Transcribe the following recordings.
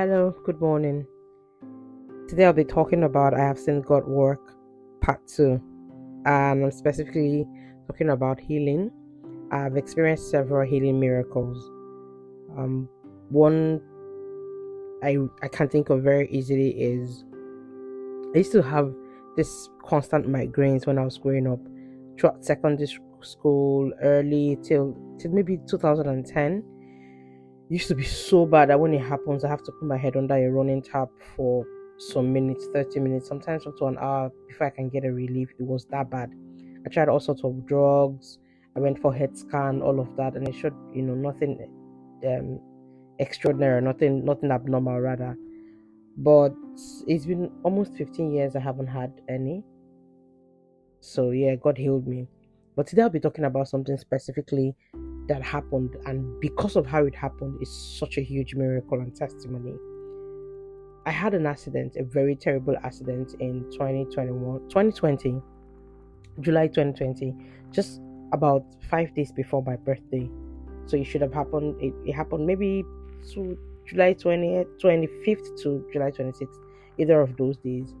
Hello, good morning. Today I'll be talking about I have seen God work part two, and I'm specifically talking about healing. I've experienced several healing miracles. Um, one I I can think of very easily is I used to have this constant migraines when I was growing up throughout secondary school, early till till maybe 2010 used to be so bad that when it happens, I have to put my head under a running tap for some minutes, 30 minutes, sometimes up to an hour before I can get a relief. It was that bad. I tried all sorts of drugs. I went for head scan, all of that, and it showed, you know, nothing um, extraordinary, nothing, nothing abnormal, rather. But it's been almost 15 years I haven't had any. So yeah, God healed me. But today I'll be talking about something specifically that happened, and because of how it happened, is such a huge miracle and testimony. I had an accident, a very terrible accident in 2021, 2020, July 2020, just about five days before my birthday. So it should have happened. It, it happened maybe to July 20th, 25th to July 26th, either of those days.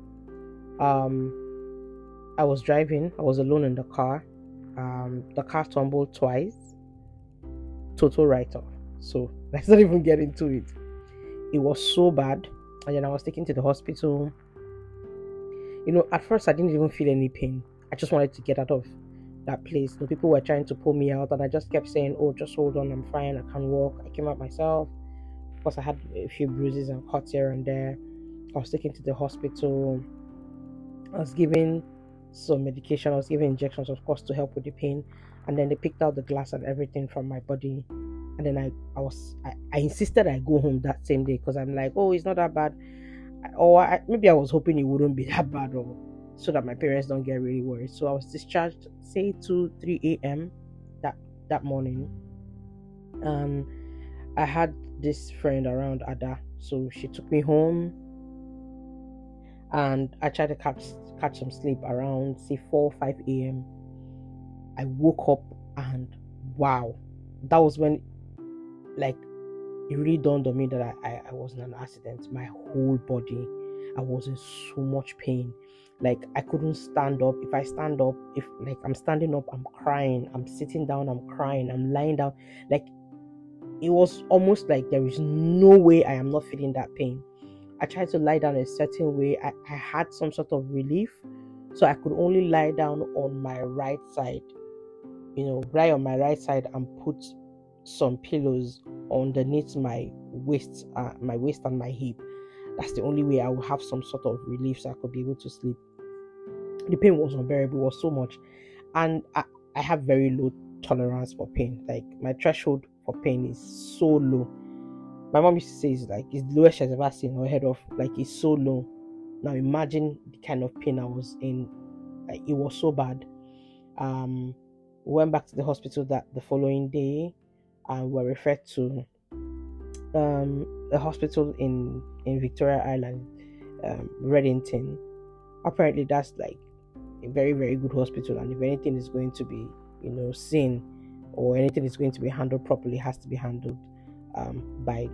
Um, I was driving. I was alone in the car. Um, the car tumbled twice total write off. So let's not even get into it. It was so bad. And then I was taken to the hospital. You know, at first I didn't even feel any pain. I just wanted to get out of that place. The people were trying to pull me out, and I just kept saying, Oh, just hold on, I'm fine, I can walk. I came out myself. Of course, I had a few bruises and cuts here and there. I was taken to the hospital. I was given some medication, I was given injections, of course, to help with the pain. And then they picked out the glass and everything from my body. And then i i was i, I insisted i go home that same day because i'm like oh it's not that bad. Or I, maybe i was hoping it wouldn't be that bad or so that my parents don't get really worried. So i was discharged say 2 3 a.m that that morning. And i had this friend around ada so she took me home. And i tried to catch catch some sleep around say 4 5 a.m I woke up and wow, that was when like it really dawned on me that I, I, I was in an accident. My whole body, I was in so much pain. Like I couldn't stand up. If I stand up, if like I'm standing up, I'm crying. I'm sitting down, I'm crying. I'm lying down. Like it was almost like there is no way I am not feeling that pain. I tried to lie down a certain way. I, I had some sort of relief. So I could only lie down on my right side you know, lie on my right side and put some pillows underneath my waist, uh, my waist and my hip. That's the only way I would have some sort of relief so I could be able to sleep. The pain was unbearable, it was so much, and I, I have very low tolerance for pain. Like my threshold for pain is so low. My mom used to say it's like it's the lowest she's ever seen her head off. Like it's so low. Now imagine the kind of pain I was in. Like it was so bad. Um, went back to the hospital that the following day and were referred to um, a hospital in in Victoria Island, um, Reddington. Apparently, that's like a very very good hospital, and if anything is going to be you know seen or anything is going to be handled properly, has to be handled um, by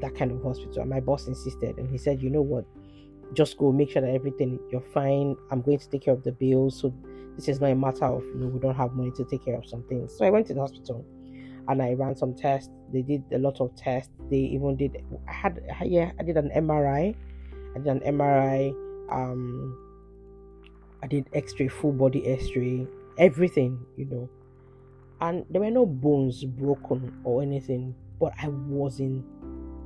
that kind of hospital. And my boss insisted, and he said, you know what, just go make sure that everything you're fine. I'm going to take care of the bills, so this is not a matter of you know we don't have money to take care of some things. So I went to the hospital and I ran some tests. They did a lot of tests. They even did I had yeah, I did an MRI. I did an MRI. Um I did x-ray, full body x-ray, everything, you know. And there were no bones broken or anything, but I was in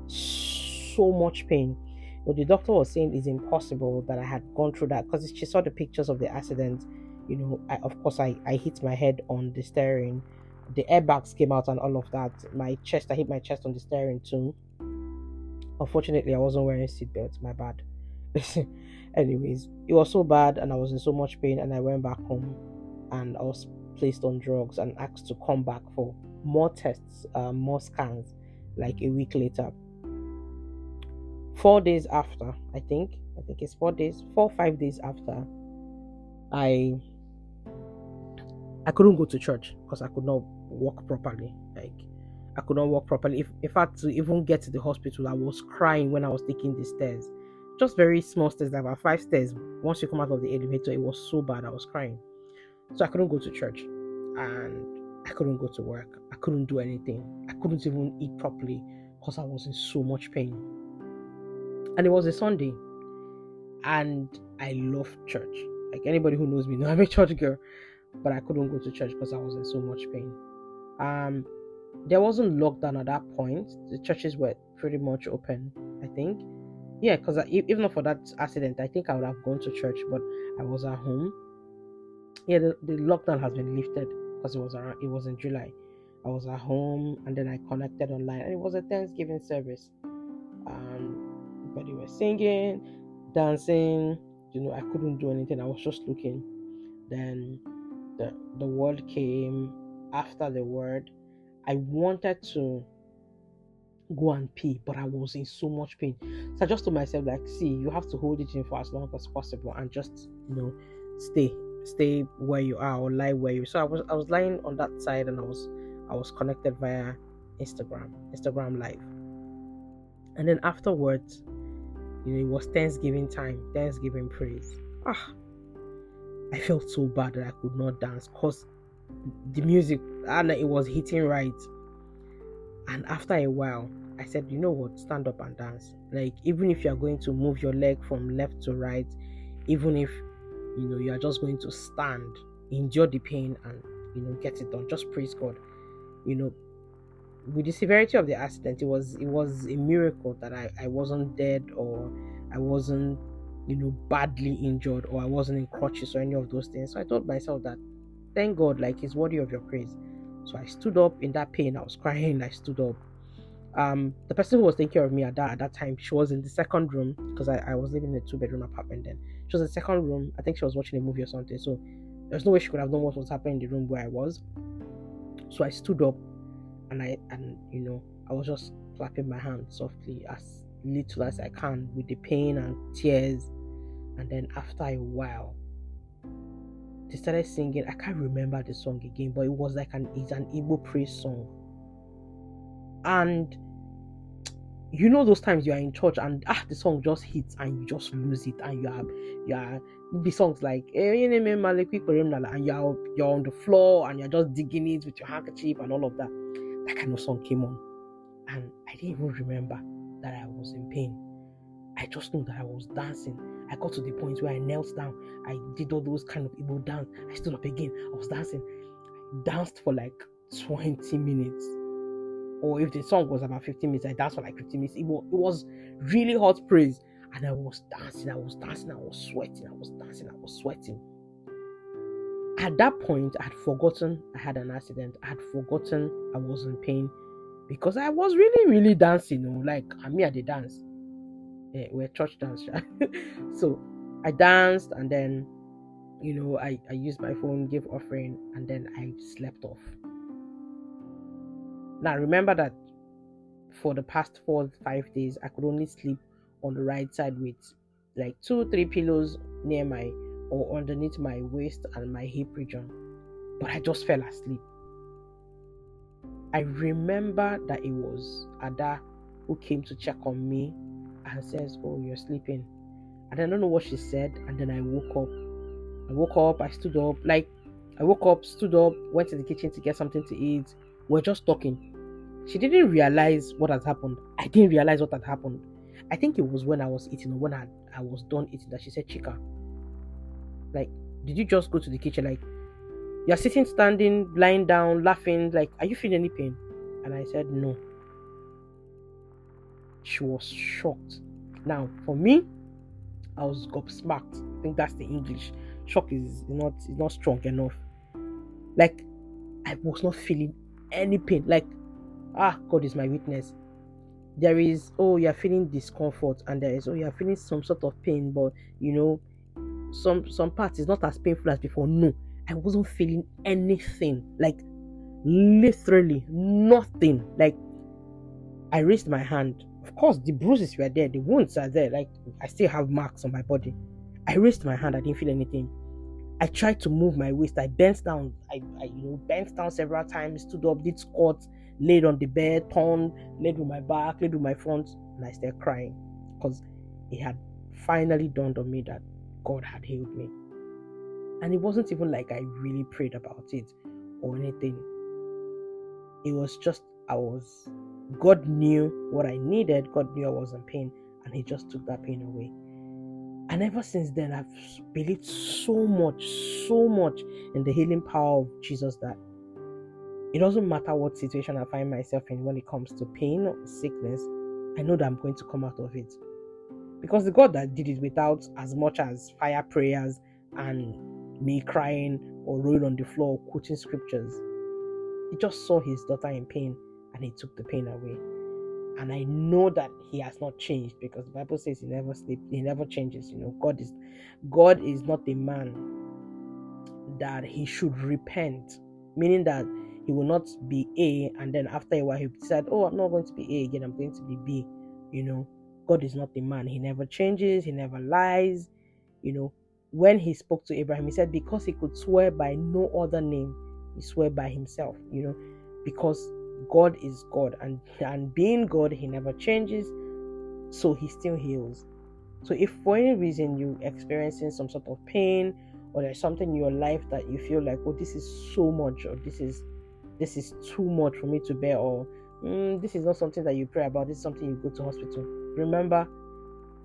so much pain. What the doctor was saying is impossible that I had gone through that because she saw the pictures of the accident. You know I, of course I, I hit my head on the steering. The airbags came out and all of that. My chest i hit my chest on the steering too. Unfortunately i wasn't wearing seatbelts my bad. Anyways it was so bad and i was in so much pain and i went back home and i was placed on drugs and asked to come back for more tests uh, more scans like a week later four days after i think i think it's four days four five days after i I couldn't go to church because I could not walk properly. Like I could not walk properly. If in fact to even get to the hospital, I was crying when I was taking the stairs. Just very small stairs, like about five stairs. Once you come out of the elevator, it was so bad. I was crying. So I couldn't go to church. And I couldn't go to work. I couldn't do anything. I couldn't even eat properly because I was in so much pain. And it was a Sunday. And I love church. Like anybody who knows me know I'm a church girl. But I couldn't go to church because I was in so much pain. Um there wasn't lockdown at that point. The churches were pretty much open, I think. Yeah, because even for that accident, I think I would have gone to church, but I was at home. Yeah, the, the lockdown has been lifted because it was around, it was in July. I was at home and then I connected online and it was a Thanksgiving service. Um, but they were singing, dancing. You know, I couldn't do anything. I was just looking. Then the the word came. After the word, I wanted to go and pee, but I was in so much pain. So I just told myself, like, see, you have to hold it in for as long as possible and just, you know, stay, stay where you are or lie where you. So I was, I was lying on that side and I was, I was connected via Instagram, Instagram Live. And then afterwards, you know, it was Thanksgiving time, Thanksgiving praise. Ah, I felt so bad that I could not dance because the music and it was hitting right. And after a while, I said, you know what, stand up and dance. Like even if you are going to move your leg from left to right, even if you know you are just going to stand, endure the pain and you know get it done. Just praise God. You know, with the severity of the accident, it was it was a miracle that I, I wasn't dead or I wasn't, you know, badly injured or I wasn't in crutches or any of those things. So I told myself that thank God, like he's worthy of your praise. So I stood up in that pain. I was crying. I stood up. Um, the person who was taking care of me at that at that time, she was in the second room because I, I was living in a two bedroom apartment then. She was in the second room. I think she was watching a movie or something. So there's no way she could have known what was happening in the room where I was. So I stood up and I and you know I was just clapping my hands softly as little as I can with the pain and tears. And then after a while, they started singing. I can't remember the song again, but it was like an it's an Igbo praise song. And you know those times you are in church and ah the song just hits and you just lose it and you are you are the songs like eh, and you're you're on the floor and you're just digging it with your handkerchief and all of that. That kind of song came on. And I didn't even remember that I was in pain. I just knew that I was dancing I got to the point where I knelt down. I did all those kind of Igbo dance. I stood up again. I was dancing. I danced for like 20 minutes. Or if the song was about 15 minutes, I danced for like 15 minutes. It was, it was really hot praise. And I was dancing, I was dancing, I was sweating, I was dancing, I was sweating. At that point, I had forgotten I had an accident. I had forgotten I was in pain because I was really, really dancing. You know, like I'm here to dance uh, we're church dance. so I danced and then, you know, I, I used my phone, gave offering, and then I slept off. Now remember that for the past four five days I could only sleep on the right side with like two three pillows near my or underneath my waist and my hip region. But I just fell asleep. I remember that it was Ada who came to check on me and says, Oh, you're sleeping. And I don't know what she said. And then I woke up. I woke up, I stood up. Like, I woke up, stood up, went to the kitchen to get something to eat. We're just talking. She didn't realize what had happened. I didn't realize what had happened. I think it was when I was eating, or when I, I was done eating, that she said, Chika, like, did you just go to the kitchen? Like, you're sitting, standing, lying down, laughing. Like, are you feeling any pain? And I said, no she was shocked. Now, for me, I was gobsmacked. I think that's the English. Shock is not is not strong enough. Like I was not feeling any pain. Like ah, God is my witness. There is oh you're feeling discomfort, and there is oh you're feeling some sort of pain, but you know some some parts is not as painful as before. No, I wasn't feeling anything. Like literally nothing. Like I raised my hand of course, the bruises were there, the wounds are there. Like I still have marks on my body. I raised my hand, I didn't feel anything. I tried to move my waist. I bent down. I, I you know bent down several times, stood up, did squats, laid on the bed, turned, laid with my back, laid with my front, and I started crying because it had finally dawned on me that God had healed me. And it wasn't even like I really prayed about it or anything. It was just I was God knew what I needed, God knew I was in pain, and He just took that pain away. And ever since then, I've believed so much, so much in the healing power of Jesus that it doesn't matter what situation I find myself in when it comes to pain or sickness, I know that I'm going to come out of it. Because the God that did it without as much as fire prayers and me crying or rolling on the floor quoting scriptures, he just saw his daughter in pain and he took the pain away. And I know that he has not changed because the Bible says he never sleeps, he never changes. You know, God is God is not a man that he should repent, meaning that he will not be A and then after a while he said, Oh, I'm not going to be A again, I'm going to be B. You know, God is not a man, he never changes, he never lies. You know, when he spoke to Abraham, he said, Because he could swear by no other name, he swore by himself, you know, because God is God, and and being God, He never changes, so He still heals. So if for any reason you're experiencing some sort of pain, or there's something in your life that you feel like, oh, this is so much, or this is this is too much for me to bear, or mm, this is not something that you pray about, this is something you go to hospital. Remember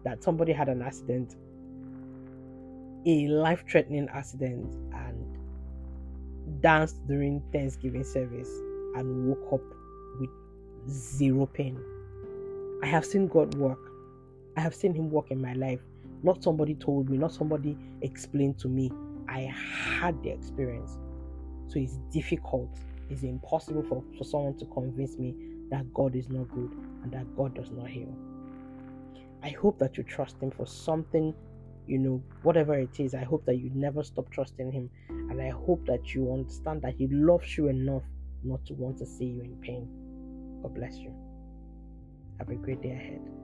that somebody had an accident, a life-threatening accident, and danced during Thanksgiving service and woke up with zero pain. I have seen God work. I have seen Him work in my life. Not somebody told me, not somebody explained to me. I had the experience. So it's difficult, it's impossible for, for someone to convince me that God is not good and that God does not heal. I hope that you trust Him for something, you know, whatever it is. I hope that you never stop trusting Him. And I hope that you understand that He loves you enough not to want to see you in pain. God bless you. Have a great day ahead.